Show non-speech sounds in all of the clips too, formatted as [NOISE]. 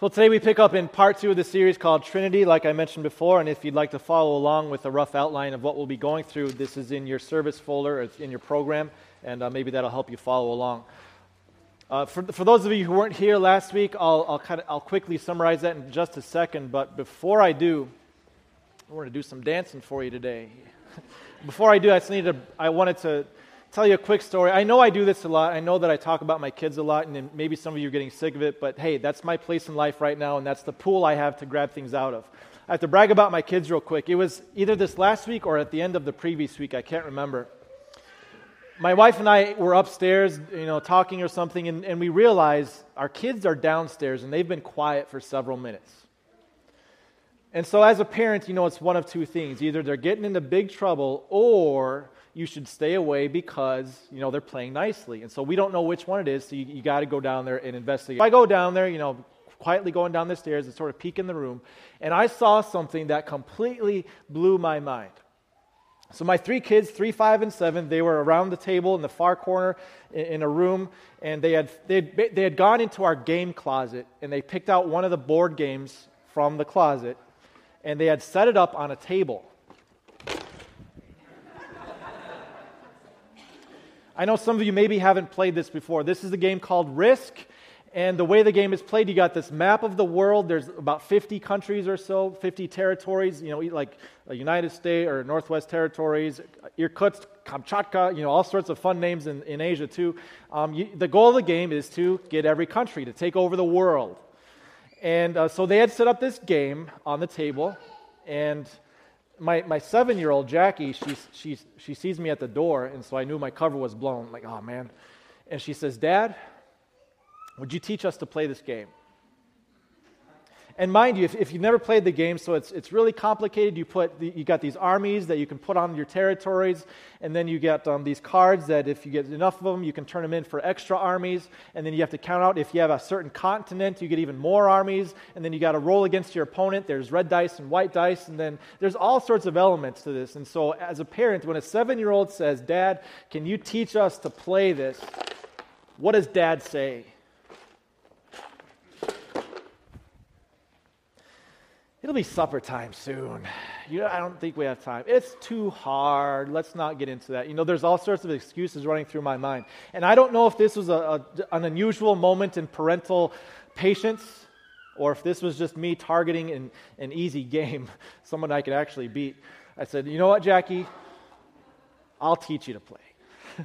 So today we pick up in part two of the series called Trinity, like I mentioned before. And if you'd like to follow along with a rough outline of what we'll be going through, this is in your service folder, it's in your program, and uh, maybe that'll help you follow along. Uh, for, for those of you who weren't here last week, I'll, I'll, kind of, I'll quickly summarize that in just a second. But before I do, I want to do some dancing for you today. [LAUGHS] before I do, I just need to, I wanted to tell you a quick story. I know I do this a lot. I know that I talk about my kids a lot, and maybe some of you are getting sick of it, but hey, that's my place in life right now, and that's the pool I have to grab things out of. I have to brag about my kids real quick. It was either this last week or at the end of the previous week. I can't remember. My wife and I were upstairs, you know, talking or something, and, and we realized our kids are downstairs and they've been quiet for several minutes. And so, as a parent, you know, it's one of two things. Either they're getting into big trouble or you should stay away because, you know, they're playing nicely. And so we don't know which one it is, so you, you got to go down there and investigate. I go down there, you know, quietly going down the stairs and sort of peek in the room, and I saw something that completely blew my mind. So my three kids, three, five, and seven, they were around the table in the far corner in, in a room, and they had, they, had, they had gone into our game closet, and they picked out one of the board games from the closet, and they had set it up on a table. I know some of you maybe haven't played this before. This is a game called Risk. And the way the game is played, you got this map of the world. There's about 50 countries or so, 50 territories, you know, like United States or Northwest Territories, Irkutsk, Kamchatka, you know, all sorts of fun names in, in Asia too. Um, you, the goal of the game is to get every country to take over the world. And uh, so they had set up this game on the table, and my, my seven year old Jackie, she, she, she sees me at the door, and so I knew my cover was blown. Like, oh man. And she says, Dad, would you teach us to play this game? And mind you, if, if you've never played the game, so it's, it's really complicated. You, put the, you got these armies that you can put on your territories, and then you get um, these cards that if you get enough of them, you can turn them in for extra armies. And then you have to count out if you have a certain continent, you get even more armies. And then you got to roll against your opponent. There's red dice and white dice, and then there's all sorts of elements to this. And so, as a parent, when a seven year old says, Dad, can you teach us to play this? What does dad say? It'll be supper time soon. You know, I don't think we have time. It's too hard. Let's not get into that. You know, there's all sorts of excuses running through my mind. And I don't know if this was a, a, an unusual moment in parental patience or if this was just me targeting an, an easy game, [LAUGHS] someone I could actually beat. I said, You know what, Jackie? I'll teach you to play. [LAUGHS]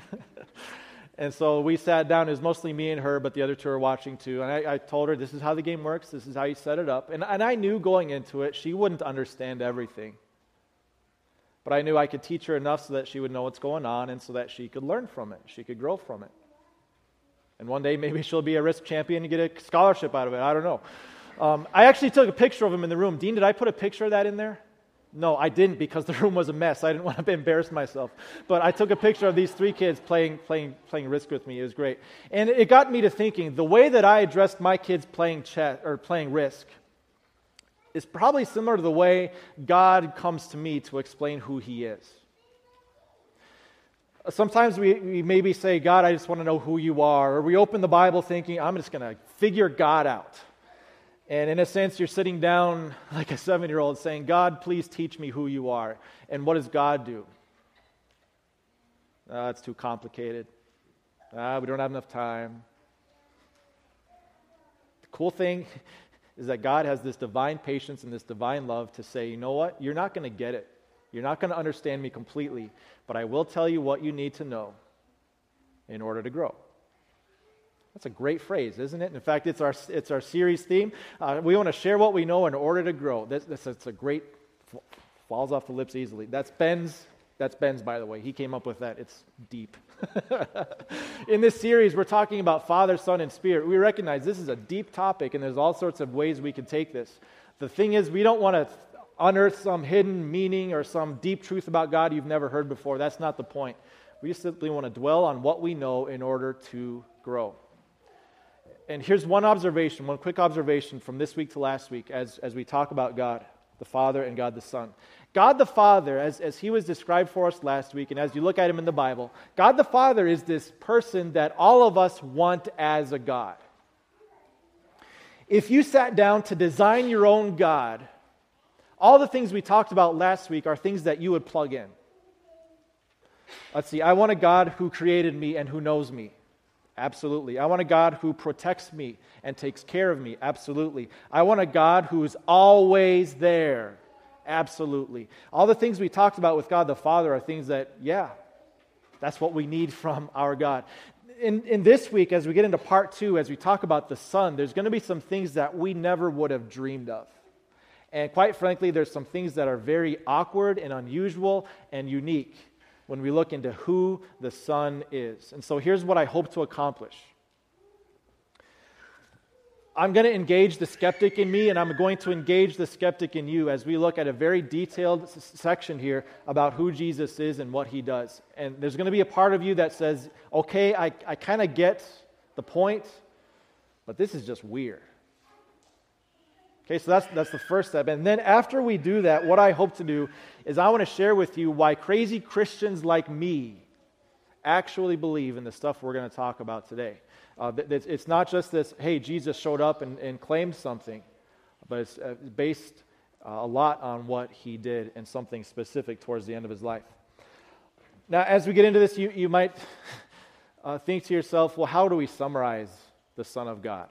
And so we sat down. It was mostly me and her, but the other two were watching too. And I, I, told her, this is how the game works. This is how you set it up. And, and I knew going into it, she wouldn't understand everything. But I knew I could teach her enough so that she would know what's going on and so that she could learn from it. She could grow from it. And one day, maybe she'll be a risk champion and get a scholarship out of it. I don't know. Um, I actually took a picture of him in the room. Dean, did I put a picture of that in there? No, I didn't because [LAUGHS] the room was a mess. I didn't want to [LAUGHS] embarrass myself. But I took a picture of these three kids playing, playing, playing Risk with me. It was great. And it got me to thinking the way that I addressed my kids playing chess or playing Risk is probably similar to the way God comes to me to explain who He is. Sometimes we, we maybe say, God, I just want to know who you are. Or we open the Bible thinking, I'm just going to figure God out. And in a sense, you're sitting down like a seven year old saying, God, please teach me who you are. And what does God do? Uh, it's too complicated. Uh, we don't have enough time. The cool thing [LAUGHS] is that God has this divine patience and this divine love to say, you know what? You're not going to get it. You're not going to understand me completely, but I will tell you what you need to know in order to grow. That's a great phrase, isn't it? In fact, it's our, it's our series theme. Uh, we want to share what we know in order to grow. This, this, it's a great, falls off the lips easily. That's Ben's. That's Ben's, by the way. He came up with that. It's deep. [LAUGHS] in this series, we're talking about Father, Son, and Spirit. We recognize this is a deep topic, and there's all sorts of ways we can take this. The thing is, we don't want to unearth some hidden meaning or some deep truth about God you've never heard before. That's not the point. We simply want to dwell on what we know in order to grow and here's one observation, one quick observation from this week to last week as, as we talk about God the Father and God the Son. God the Father, as, as he was described for us last week, and as you look at him in the Bible, God the Father is this person that all of us want as a God. If you sat down to design your own God, all the things we talked about last week are things that you would plug in. Let's see, I want a God who created me and who knows me. Absolutely. I want a God who protects me and takes care of me. Absolutely. I want a God who is always there. Absolutely. All the things we talked about with God the Father are things that, yeah, that's what we need from our God. In, in this week, as we get into part two, as we talk about the Son, there's going to be some things that we never would have dreamed of. And quite frankly, there's some things that are very awkward and unusual and unique when we look into who the Son is. And so here's what I hope to accomplish I'm going to engage the skeptic in me, and I'm going to engage the skeptic in you as we look at a very detailed s- section here about who Jesus is and what he does. And there's going to be a part of you that says, okay, I, I kind of get the point, but this is just weird. Okay, so that's, that's the first step. And then after we do that, what I hope to do is I want to share with you why crazy Christians like me actually believe in the stuff we're going to talk about today. Uh, it's not just this, hey, Jesus showed up and, and claimed something, but it's uh, based uh, a lot on what he did and something specific towards the end of his life. Now, as we get into this, you, you might [LAUGHS] uh, think to yourself, well, how do we summarize the Son of God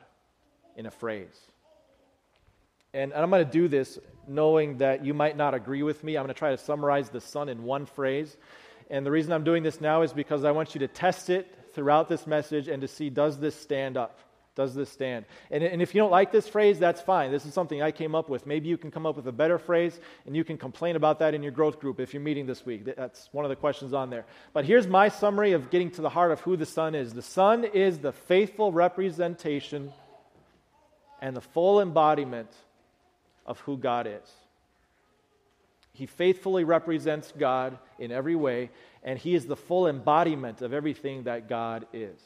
in a phrase? And, I'm going to do this knowing that you might not agree with me. I'm going to try to summarize the Son in one phrase. And the reason I'm doing this now is because I want you to test it throughout this message and to see does this stand up? Does this stand? And, and if you don't like this phrase, that's fine. This is something I came up with. Maybe you can come up with a better phrase and you can complain about that in your growth group if you're meeting this week. That's one of the questions on there. But here's my summary of getting to the heart of who the Son is the Son is the faithful representation and the full embodiment of who God is. He faithfully represents God in every way, and he is the full embodiment of everything that God is.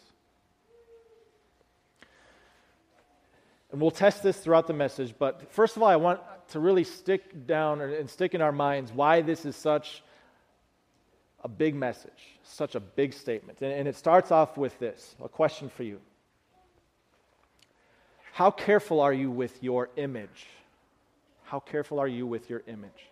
And we'll test this throughout the message, but first of all, I want to really stick down and stick in our minds why this is such a big message, such a big statement. And, it starts off with this a question for you How careful are you with your image? How careful are you with your image?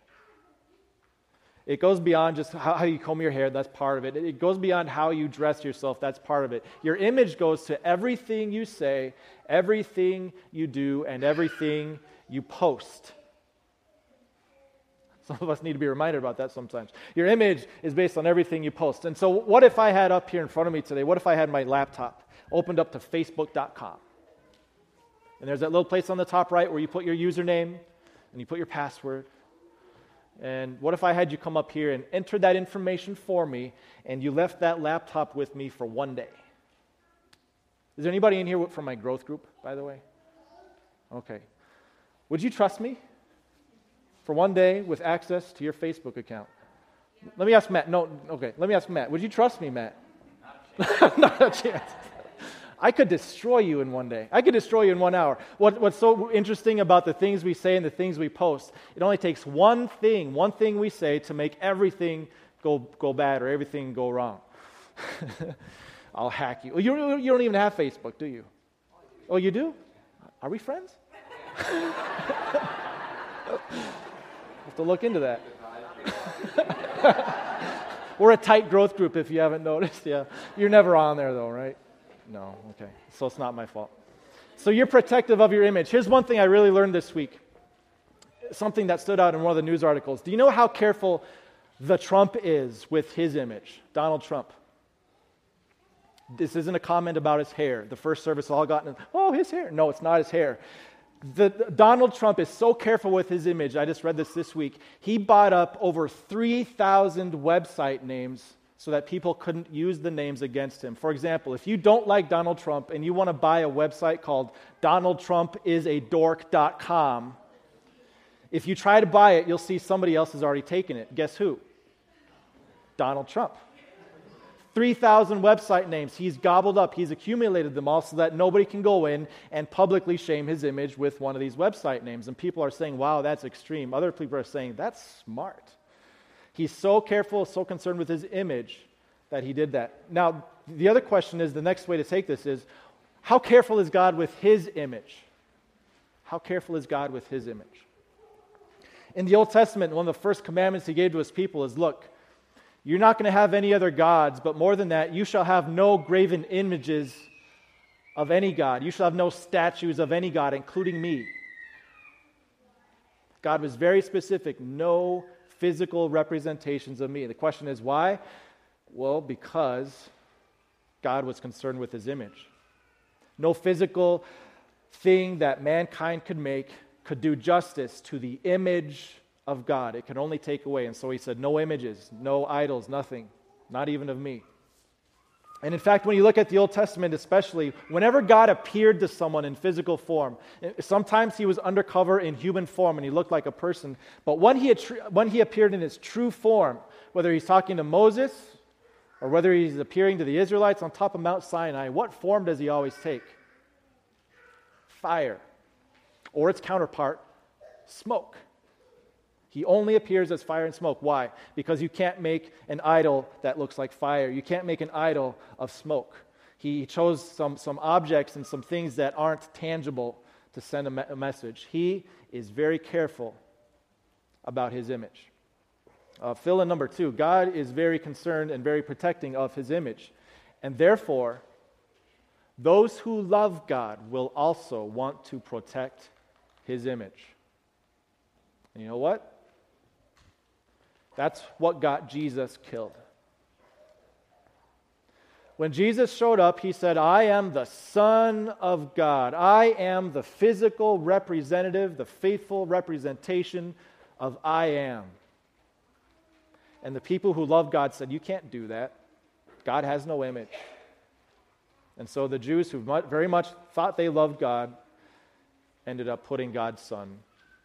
It goes beyond just how, you comb your hair, that's part of it. It goes beyond how you dress yourself, that's part of it. Your image goes to everything you say, everything you do, and everything you post. [LAUGHS] Some of us need to be reminded about that sometimes. Your image is based on everything you post. And so, what if I had up here in front of me today, what if I had my laptop opened up to facebook.com? And there's that little place on the top right where you put your username and you put your password. And what if I had you come up here and enter that information for me and you left that laptop with me for one day? Is there anybody in here from my growth group, by the way? Okay. Would you trust me for one day with access to your Facebook account? Let me ask Matt. No, okay. Let me ask Matt. Would you trust me, Matt? [LAUGHS] Not a chance. I could destroy you in one day. I could destroy you in one hour. What, what's so interesting about the things we say and the things we post, it only takes one thing, one thing we say to make everything go, go bad or everything go wrong. [LAUGHS] I'll hack you. You, you don't even have Facebook, do you? Oh, you do? Are we friends? [LAUGHS] have to look into that. [LAUGHS] We're a tight growth group if you haven't noticed. Yeah. You're never on there though, right? No, okay. So it's not my fault. So you're protective of your image. Here's one thing I really learned this week something that stood out in one of the news articles. Do you know how careful the Trump is with his image? Donald Trump. This isn't a comment about his hair. The first service all gotten, oh, his hair. No, it's not his hair. The, the, Donald Trump is so careful with his image. I just read this this week. He bought up over 3,000 website names so that people couldn't use the names against him. For example, if you don't like Donald Trump and you want to buy a website called donaldtrumpisadork.com, if you try to buy it, you'll see somebody else has already taken it. Guess who? Donald Trump. 3,000 website names. He's gobbled up, he's accumulated them all so that nobody can go in and publicly shame his image with one of these website names. And people are saying, wow, that's extreme. Other people are saying, that's smart. He's so careful, so concerned with his image that he did that. Now, the other question is the next way to take this is how careful is God with his image? How careful is God with his image? In the Old Testament, one of the first commandments he gave to his people is look, you're not going to have any other gods, but more than that, you shall have no graven images of any God. You shall have no statues of any God, including me. God was very specific no physical representations of me. The question is why? Well, because God was concerned with his image. No physical thing that mankind could make could do justice to the image of God. It could only take away. And so he said, No images, no idols, nothing, not even of me. And in fact, when you look at the Old Testament, especially, whenever God appeared to someone in physical form, eh, sometimes he was undercover in human form and he looked like a person. But when he, when he appeared in his true form, whether he's talking to Moses or whether he's appearing to the Israelites on top of Mount Sinai, what form does he always take? Fire. Or its counterpart, smoke. He only appears as fire and smoke. Why? Because you can't make an idol that looks like fire. You can't make an idol of smoke. He chose some, some objects and some things that aren't tangible to send a, me- a message. He is very careful about his image. Uh, fill in number two God is very concerned and very protecting of his image. And therefore, those who love God will also want to protect his image. And you know what? That's what got Jesus killed. When Jesus showed up, he said, I am the Son of God. I am the physical representative, the faithful representation of I am. And the people who love God said, You can't do that. God has no image. And so the Jews who very much thought they loved God ended up putting God's Son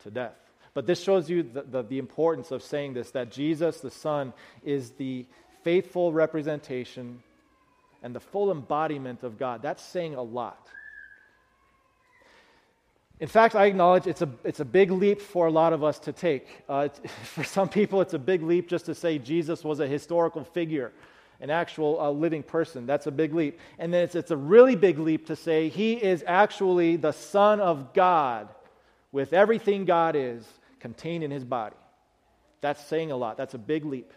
to death. But this shows you the, the, the, importance of saying this that Jesus, the Son, is the faithful representation and the full embodiment of God. That's saying a lot. In fact, I acknowledge it's a, it's a big leap for a lot of us to take. Uh, [LAUGHS] for some people, it's a big leap just to say Jesus was a historical figure, an actual uh, living person. That's a big leap. And then it's, it's a really big leap to say he is actually the Son of God with everything God is contained in his body. That's saying a lot. That's a big leap.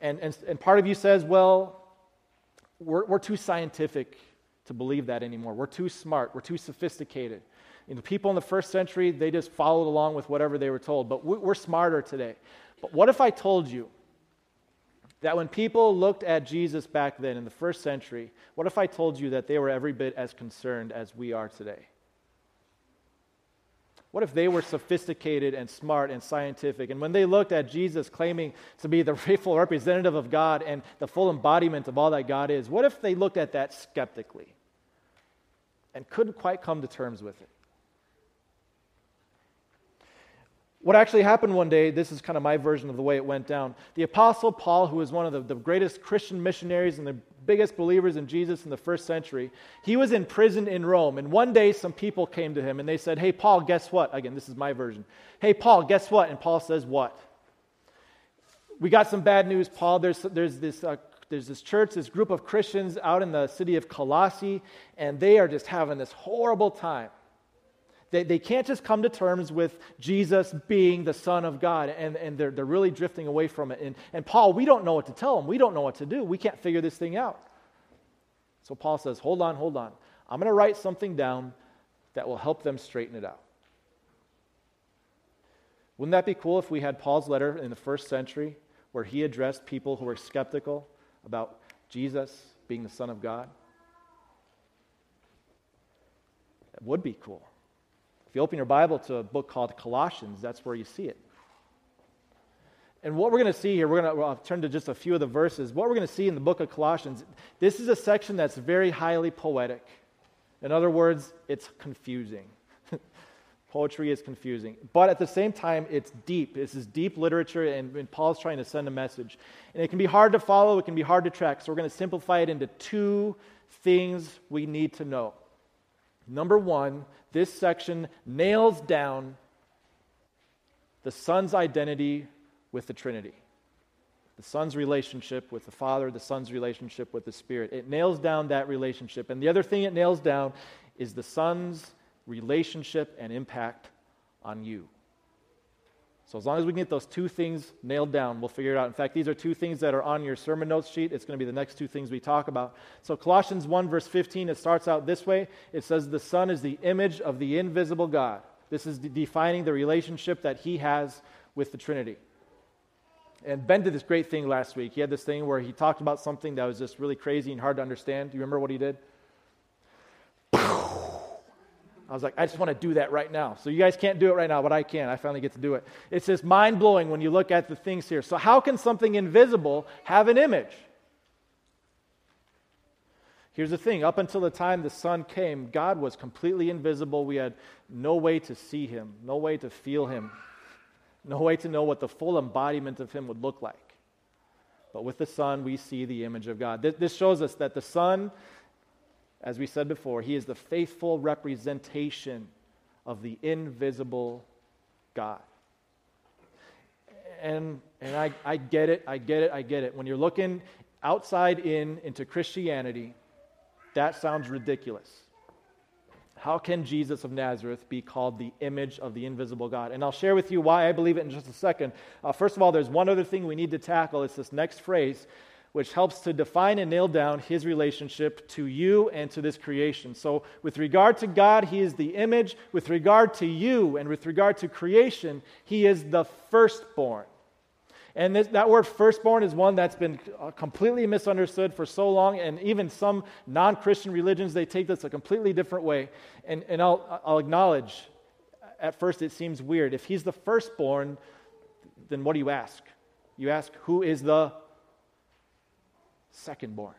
And, and, and part of you says, well, we're, we're too scientific to believe that anymore. We're too smart. We're too sophisticated. You know, people in the first century, they just followed along with whatever they were told. But we're smarter today. But what if I told you that when people looked at Jesus back then in the first century, what if I told you that they were every bit as concerned as we are today? What if they were sophisticated and smart and scientific? And when they looked at Jesus claiming to be the [LAUGHS] faithful representative of God and the full embodiment of all that God is, what if they looked at that skeptically and couldn't quite come to terms with it? What actually happened one day, this is kind of my version of the way it went down. The Apostle Paul, who was one of the, the greatest Christian missionaries in the biggest believers in Jesus in the first century, he was imprisoned in Rome. And one day, some people came to him and they said, Hey, Paul, guess what? Again, this is my version. Hey, Paul, guess what? And Paul says, What? We got some bad news, Paul. There's, there's, this, uh, there's this church, this group of Christians out in the city of Colossae, and they are just having this horrible time. They, they can't just come to terms with Jesus being the Son of God, and, and they're, they're really drifting away from it. And, and Paul, we don't know what to tell them. We don't know what to do. We can't figure this thing out. So Paul says, Hold on, hold on. I'm going to write something down that will help them straighten it out. Wouldn't that be cool if we had Paul's letter in the first century where he addressed people who were skeptical about Jesus being the Son of God? It would be cool. If you open your Bible to a book called Colossians, that's where you see it. And what we're going to see here, we're going to turn to just a few of the verses. What we're going to see in the book of Colossians, this is a section that's very highly poetic. In other words, it's confusing. [LAUGHS] Poetry is confusing. But at the same time, it's deep. This is deep literature, and, and Paul's trying to send a message. And it can be hard to follow, it can be hard to track. So we're going to simplify it into two things we need to know. Number one, this section nails down the Son's identity with the Trinity. The Son's relationship with the Father, the Son's relationship with the Spirit. It nails down that relationship. And the other thing it nails down is the Son's relationship and impact on you. So, as long as we can get those two things nailed down, we'll figure it out. In fact, these are two things that are on your sermon notes sheet. It's going to be the next two things we talk about. So, Colossians 1, verse 15, it starts out this way it says, The Son is the image of the invisible God. This is defining the relationship that he has with the Trinity. And Ben did this great thing last week. He had this thing where he talked about something that was just really crazy and hard to understand. Do you remember what he did? I was like, I just want to do that right now. So you guys can't do it right now, but I can. I finally get to do it. It's just mind blowing when you look at the things here. So, how can something invisible have an image? Here's the thing up until the time the Son came, God was completely invisible. We had no way to see him, no way to feel him, no way to know what the full embodiment of him would look like. But with the Son, we see the image of God. This shows us that the Son as we said before, he is the faithful representation of the invisible God. And, and I, I get it, I get it, I get it. When you're looking outside in into Christianity, that sounds ridiculous. How can Jesus of Nazareth be called the image of the invisible God? And I'll share with you why I believe it in just a second. Uh, first of all, there's one other thing we need to tackle. It's this next phrase which helps to define and nail down his relationship to you and to this creation. So, with regard to God, he is the image. With regard to you and with regard to creation, he is the firstborn. And this, that word firstborn is one that's been uh, completely misunderstood for so long, and even some non Christian religions, they take this a completely different way. And, and I'll, I'll acknowledge, at first it seems weird. If he's the firstborn, then what do you ask? You ask, who is the secondborn?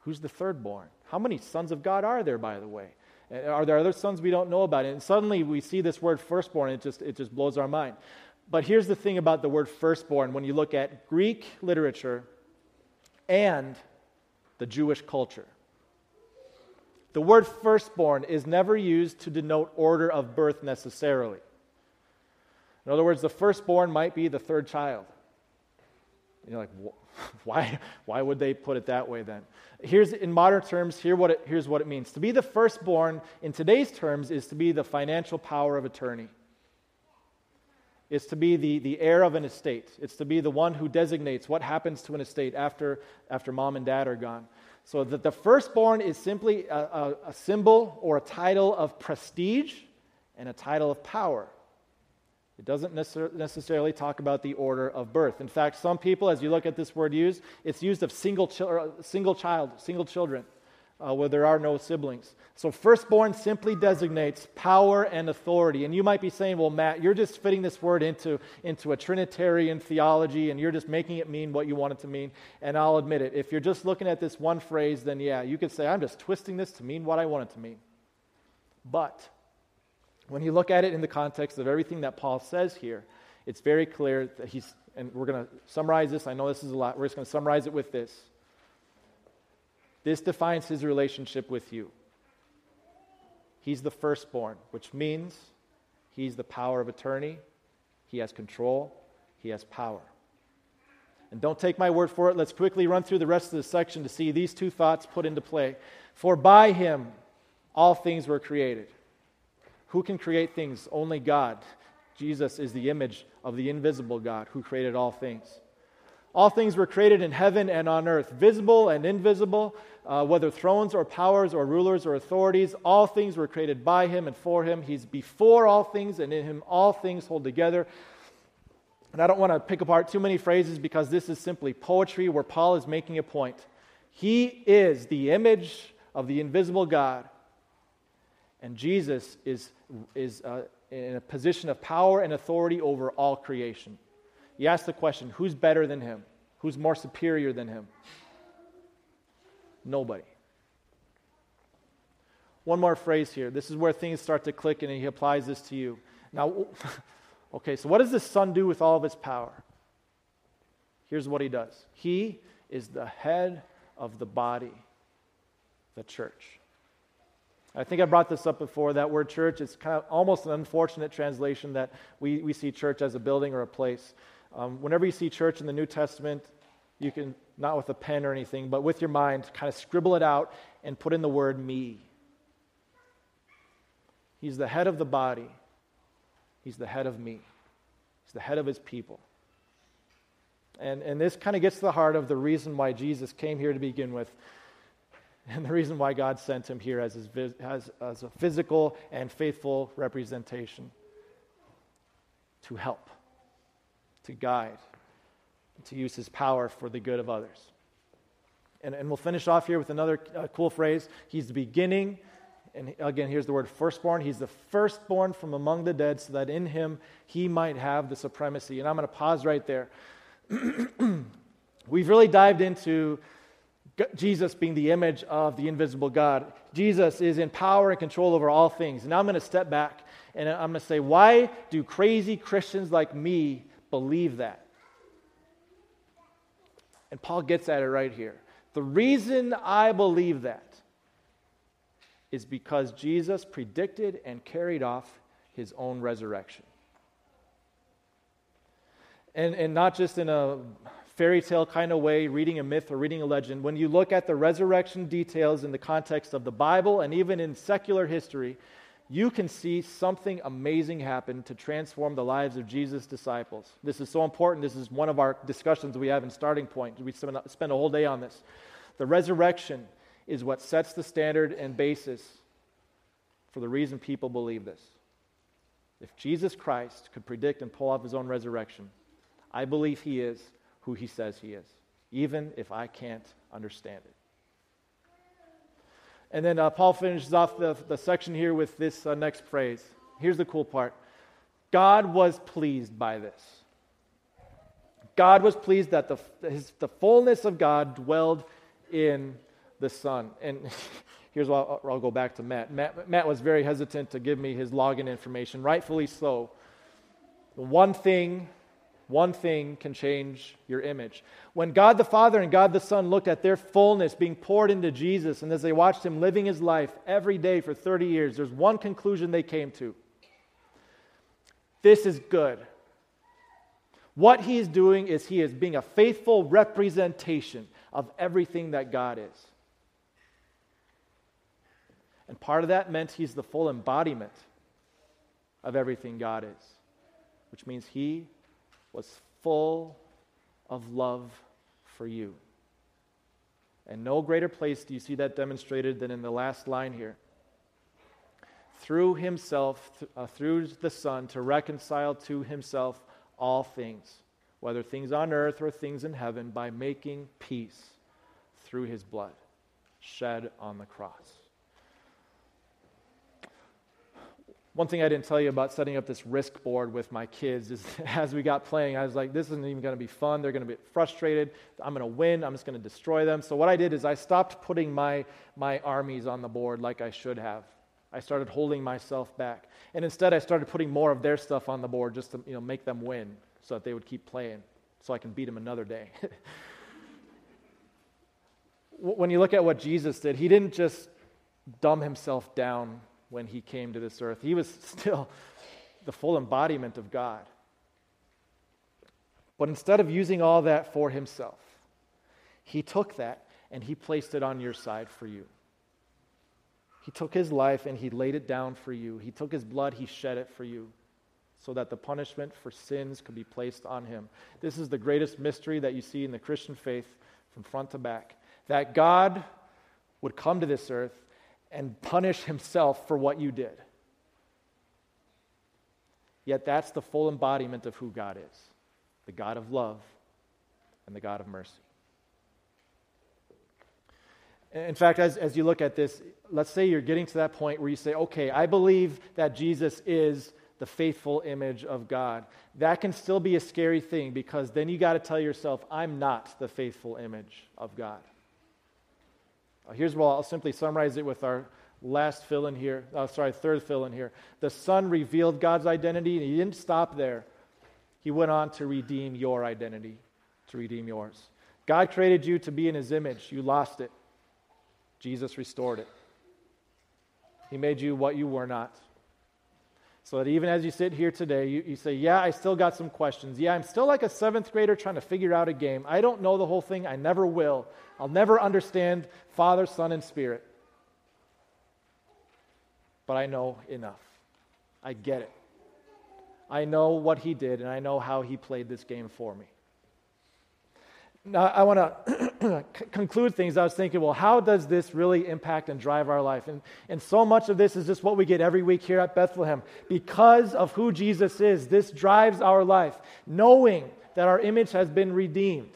Who's the thirdborn? How many sons of God are there, by the way? Uh, are there other sons we don't know about? And suddenly we see this word firstborn, it just, it just blows our mind. But here's the thing about the word firstborn when you look at Greek literature and the Jewish culture. The word firstborn is never used to denote order of birth necessarily. In other words, the firstborn might be the third child. You're like, [LAUGHS] why, why would they put it that way then? Here's, in modern terms, here what it, here's what it means. To be the firstborn, in today's terms, is to be the financial power of attorney. It's to be the, the heir of an estate. It's to be the one who designates what happens to an estate after, after mom and dad are gone. So that the firstborn is simply a, a, a symbol or a title of prestige and a title of power. It doesn't necessarily talk about the order of birth. In fact, some people, as you look at this word used, it's used of single, chi- single child, single children, uh, where there are no siblings. So, firstborn simply designates power and authority. And you might be saying, well, Matt, you're just fitting this word into, into a Trinitarian theology and you're just making it mean what you want it to mean. And I'll admit it. If you're just looking at this one phrase, then yeah, you could say, I'm just twisting this to mean what I want it to mean. But when you look at it in the context of everything that Paul says here, it's very clear that he's, and we're going to summarize this. I know this is a lot. We're just going to summarize it with this. This defines his relationship with you. He's the firstborn, which means he's the power of attorney, he has control, he has power. And don't take my word for it. Let's quickly run through the rest of the section to see these two thoughts put into play. For by him all things were created who can create things? Only God. Jesus is the image of the invisible God who created all things. All things were created in heaven and on earth, visible and invisible, uh, whether thrones or powers or rulers or authorities. All things were created by him and for him. He's before all things, and in him all things hold together. And I don't want to pick apart too many phrases because this is simply poetry where Paul is making a point. He is the image of the invisible God, and Jesus is is uh, in a position of power and authority over all creation. You ask the question who's better than him? Who's more superior than him? Nobody. One more phrase here. This is where things start to click, and he applies this to you. Now, [LAUGHS] okay, so what does the Son do with all of his power? Here's what he does He is the head of the body, the church. I think I brought this up before. That word church is kind of almost an unfortunate translation that we, we see church as a building or a place. Um, whenever you see church in the New Testament, you can, not with a pen or anything, but with your mind, kind of scribble it out and put in the word me. He's the head of the body. He's the head of me. He's the head of his people. And, and this kind of gets to the heart of the reason why Jesus came here to begin with, and the reason why God sent him here as, his, as, as a physical and faithful representation to help, to guide, to use his power for the good of others. And, and we'll finish off here with another uh, cool phrase. He's the beginning, and again, here's the word firstborn. He's the firstborn from among the dead, so that in him he might have the supremacy. And I'm going to pause right there. [CLEARS THROAT] We've really dived into Jesus being the image of the invisible God. Jesus is in power and control over all things. Now I'm going to step back and I'm going to say, why do crazy Christians like me believe that? And Paul gets at it right here. The reason I believe that is because Jesus predicted and carried off his own resurrection. And, and not just in a fairy tale kind of way, reading a myth or reading a legend. When you look at the resurrection details in the context of the Bible and even in secular history, you can see something amazing happen to transform the lives of Jesus' disciples. This is so important. This is one of our discussions we have in Starting Point. We spend a whole day on this. The resurrection is what sets the standard and basis for the reason people believe this. If Jesus Christ could predict and pull off his own resurrection, I believe he is who he says he is, even if I can't understand it. And then uh, Paul finishes off the, the section here with this uh, next phrase. Here's the cool part God was pleased by this. God was pleased that the, his, the fullness of God dwelled in the Son. And [LAUGHS] here's why I'll, I'll go back to Matt. Matt. Matt was very hesitant to give me his login information, rightfully so. The one thing one thing can change your image. When God the Father and God the Son looked at their fullness being poured into Jesus, and as they watched him living his life every day for 30 years, there's one conclusion they came to this is good. What he is doing is he is being a faithful representation of everything that God is. And part of that meant he's the full embodiment of everything God is, which means he was full of love for you. And no greater place do you see that demonstrated than in the last line here. Through himself, uh, through the Son, to reconcile to himself all things, whether things on earth or things in heaven, by making peace through his blood shed on the cross. One thing I didn't tell you about setting up this risk board with my kids is [LAUGHS] as we got playing, I was like, this isn't even going to be fun. They're going to be frustrated. I'm going to win. I'm just going to destroy them. So, what I did is I stopped putting my, my armies on the board like I should have. I started holding myself back. And instead, I started putting more of their stuff on the board just to you know, make them win so that they would keep playing so I can beat them another day. [LAUGHS] when you look at what Jesus did, he didn't just dumb himself down when he came to this earth. He was [LAUGHS] still the full embodiment of God. But instead of using all that for himself, he took that and he placed it on your side for you. He took his life and he laid it down for you. He took his blood, he shed it for you so that the punishment for sins could be placed on him. This is the greatest mystery that you see in the Christian faith from front to back. That God would come to this earth and punish himself for what you did. Yet that's the full embodiment of who God is the God of love and the God of mercy. In fact, as, as you look at this, let's say you're getting to that point where you say, okay, I believe that Jesus is the faithful image of God. That can still be a scary thing because then you got to tell yourself, I'm not the faithful image of God. Uh, here's what I'll simply summarize it with our last fill in here. Oh, sorry, third fill in here. The Son revealed God's identity, and He didn't stop there. He went on to redeem your identity, to redeem yours. God created you to be in His image. You lost it. Jesus restored it. He made you what you were not. So that even as you sit here today, you, you, say, Yeah, I still got some questions. Yeah, I'm still like a seventh grader trying to figure out a game. I don't know the whole thing. I never will. I'll never understand Father, Son, and Spirit. But I know enough. I get it. I know what he did, and I know how he played this game for me. Now, I want [CLEARS THROAT] to conclude things. I was thinking, well, how does this really impact and drive our life? And, and so much of this is just what we get every week here at Bethlehem. Because of who Jesus is, this drives our life, knowing that our image has been redeemed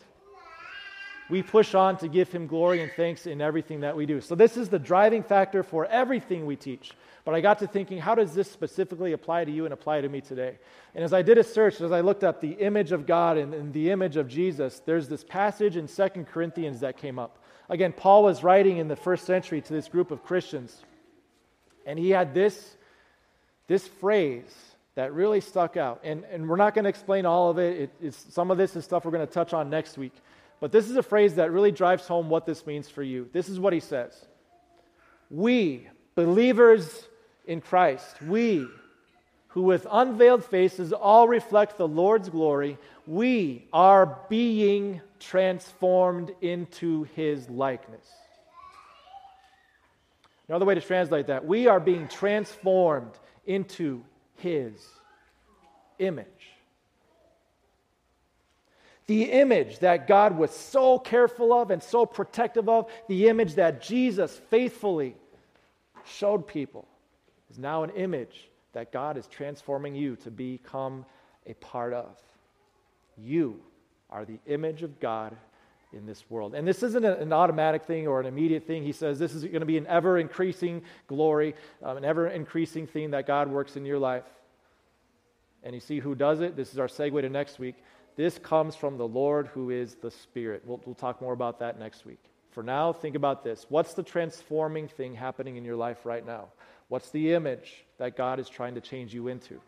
we push on to give him glory and thanks in everything that we do. So, this is the driving factor for everything we teach. But I got to thinking, how does this specifically apply to you and apply to me today? And as I did a search, as I looked up the image of God and, and the image of Jesus, there's this passage in Second Corinthians that came up. Again, Paul was writing in the first century to this group of Christians, and he had this, this phrase that really stuck out. And, and we're not going to explain all of it. it some of this is stuff we're going to touch on next week. But this is a phrase that really drives home what this means for you. This is what he says We, believers in Christ, we, who with unveiled faces all reflect the Lord's glory, we are being transformed into his likeness. Another way to translate that, we are being transformed into his image the image that God was so careful of and so protective of, the image that Jesus faithfully showed people, is now an image that God is transforming you to become a part of. You are the image of God in this world. And this isn't an automatic thing or an immediate thing. He says this is going to be an ever increasing glory, um, an ever increasing thing that God works in your life. And you see who does it? This is our segue to next week. This comes from the Lord who is the Spirit. We'll, we'll talk more about that next week. For now, think about this. What's the transforming thing happening in your life right now? What's the image that God is trying to change you into?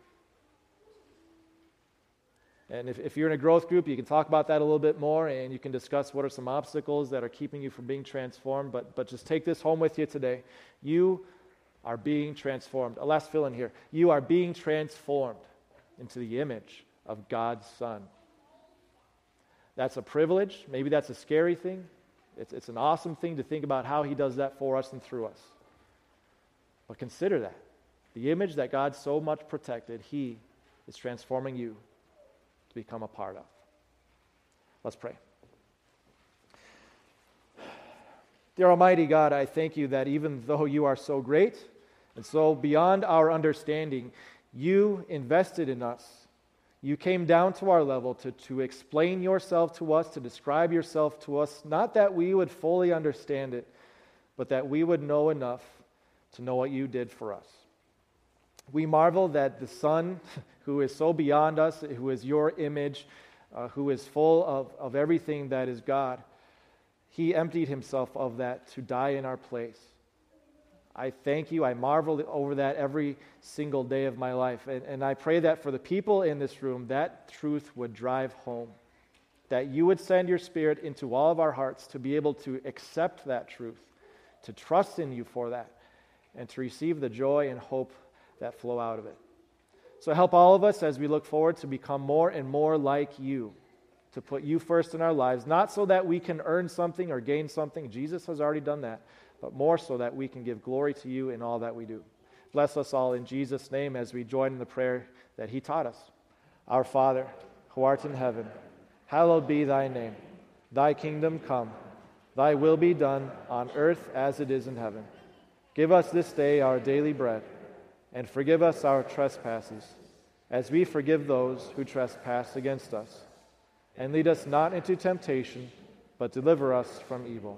And if, if, you're in a growth group, you can talk about that a little bit more and you can discuss what are some obstacles that are keeping you from being transformed. But, but just take this home with you today. You are being transformed. A last fill in here. You are being transformed into the image of God's Son. That's a privilege. Maybe that's a scary thing. It's, it's an awesome thing to think about how He does that for us and through us. But consider that. The image that God so much protected, He is transforming you to become a part of. Let's pray. Dear Almighty God, I thank you that even though you are so great and so beyond our understanding, you invested in us you came down to our level to, to explain yourself to us, to describe yourself to us, not that we would fully understand it, but that we would know enough to know what you did for us. We marvel that the Son, [LAUGHS] who is so beyond us, who is your image, uh, who is full of, of everything that is God, he emptied himself of that to die in our place. I thank you. I marvel over that every single day of my life. And, and I pray that for the people in this room, that truth would drive home. That you would send your spirit into all of our hearts to be able to accept that truth, to trust in you for that, and to receive the joy and hope that flow out of it. So help all of us as we look forward to become more and more like you, to put you first in our lives, not so that we can earn something or gain something. Jesus has already done that but more so that we can give glory to you in all that we do. Bless us all in Jesus' name as we join in the prayer that he taught us. Our Father, who art in heaven, hallowed be thy name. Thy kingdom come, thy will be done on earth as it is in heaven. Give us this day our daily bread, and forgive us our trespasses, as we forgive those who trespass against us. And lead us not into temptation, but deliver us from evil.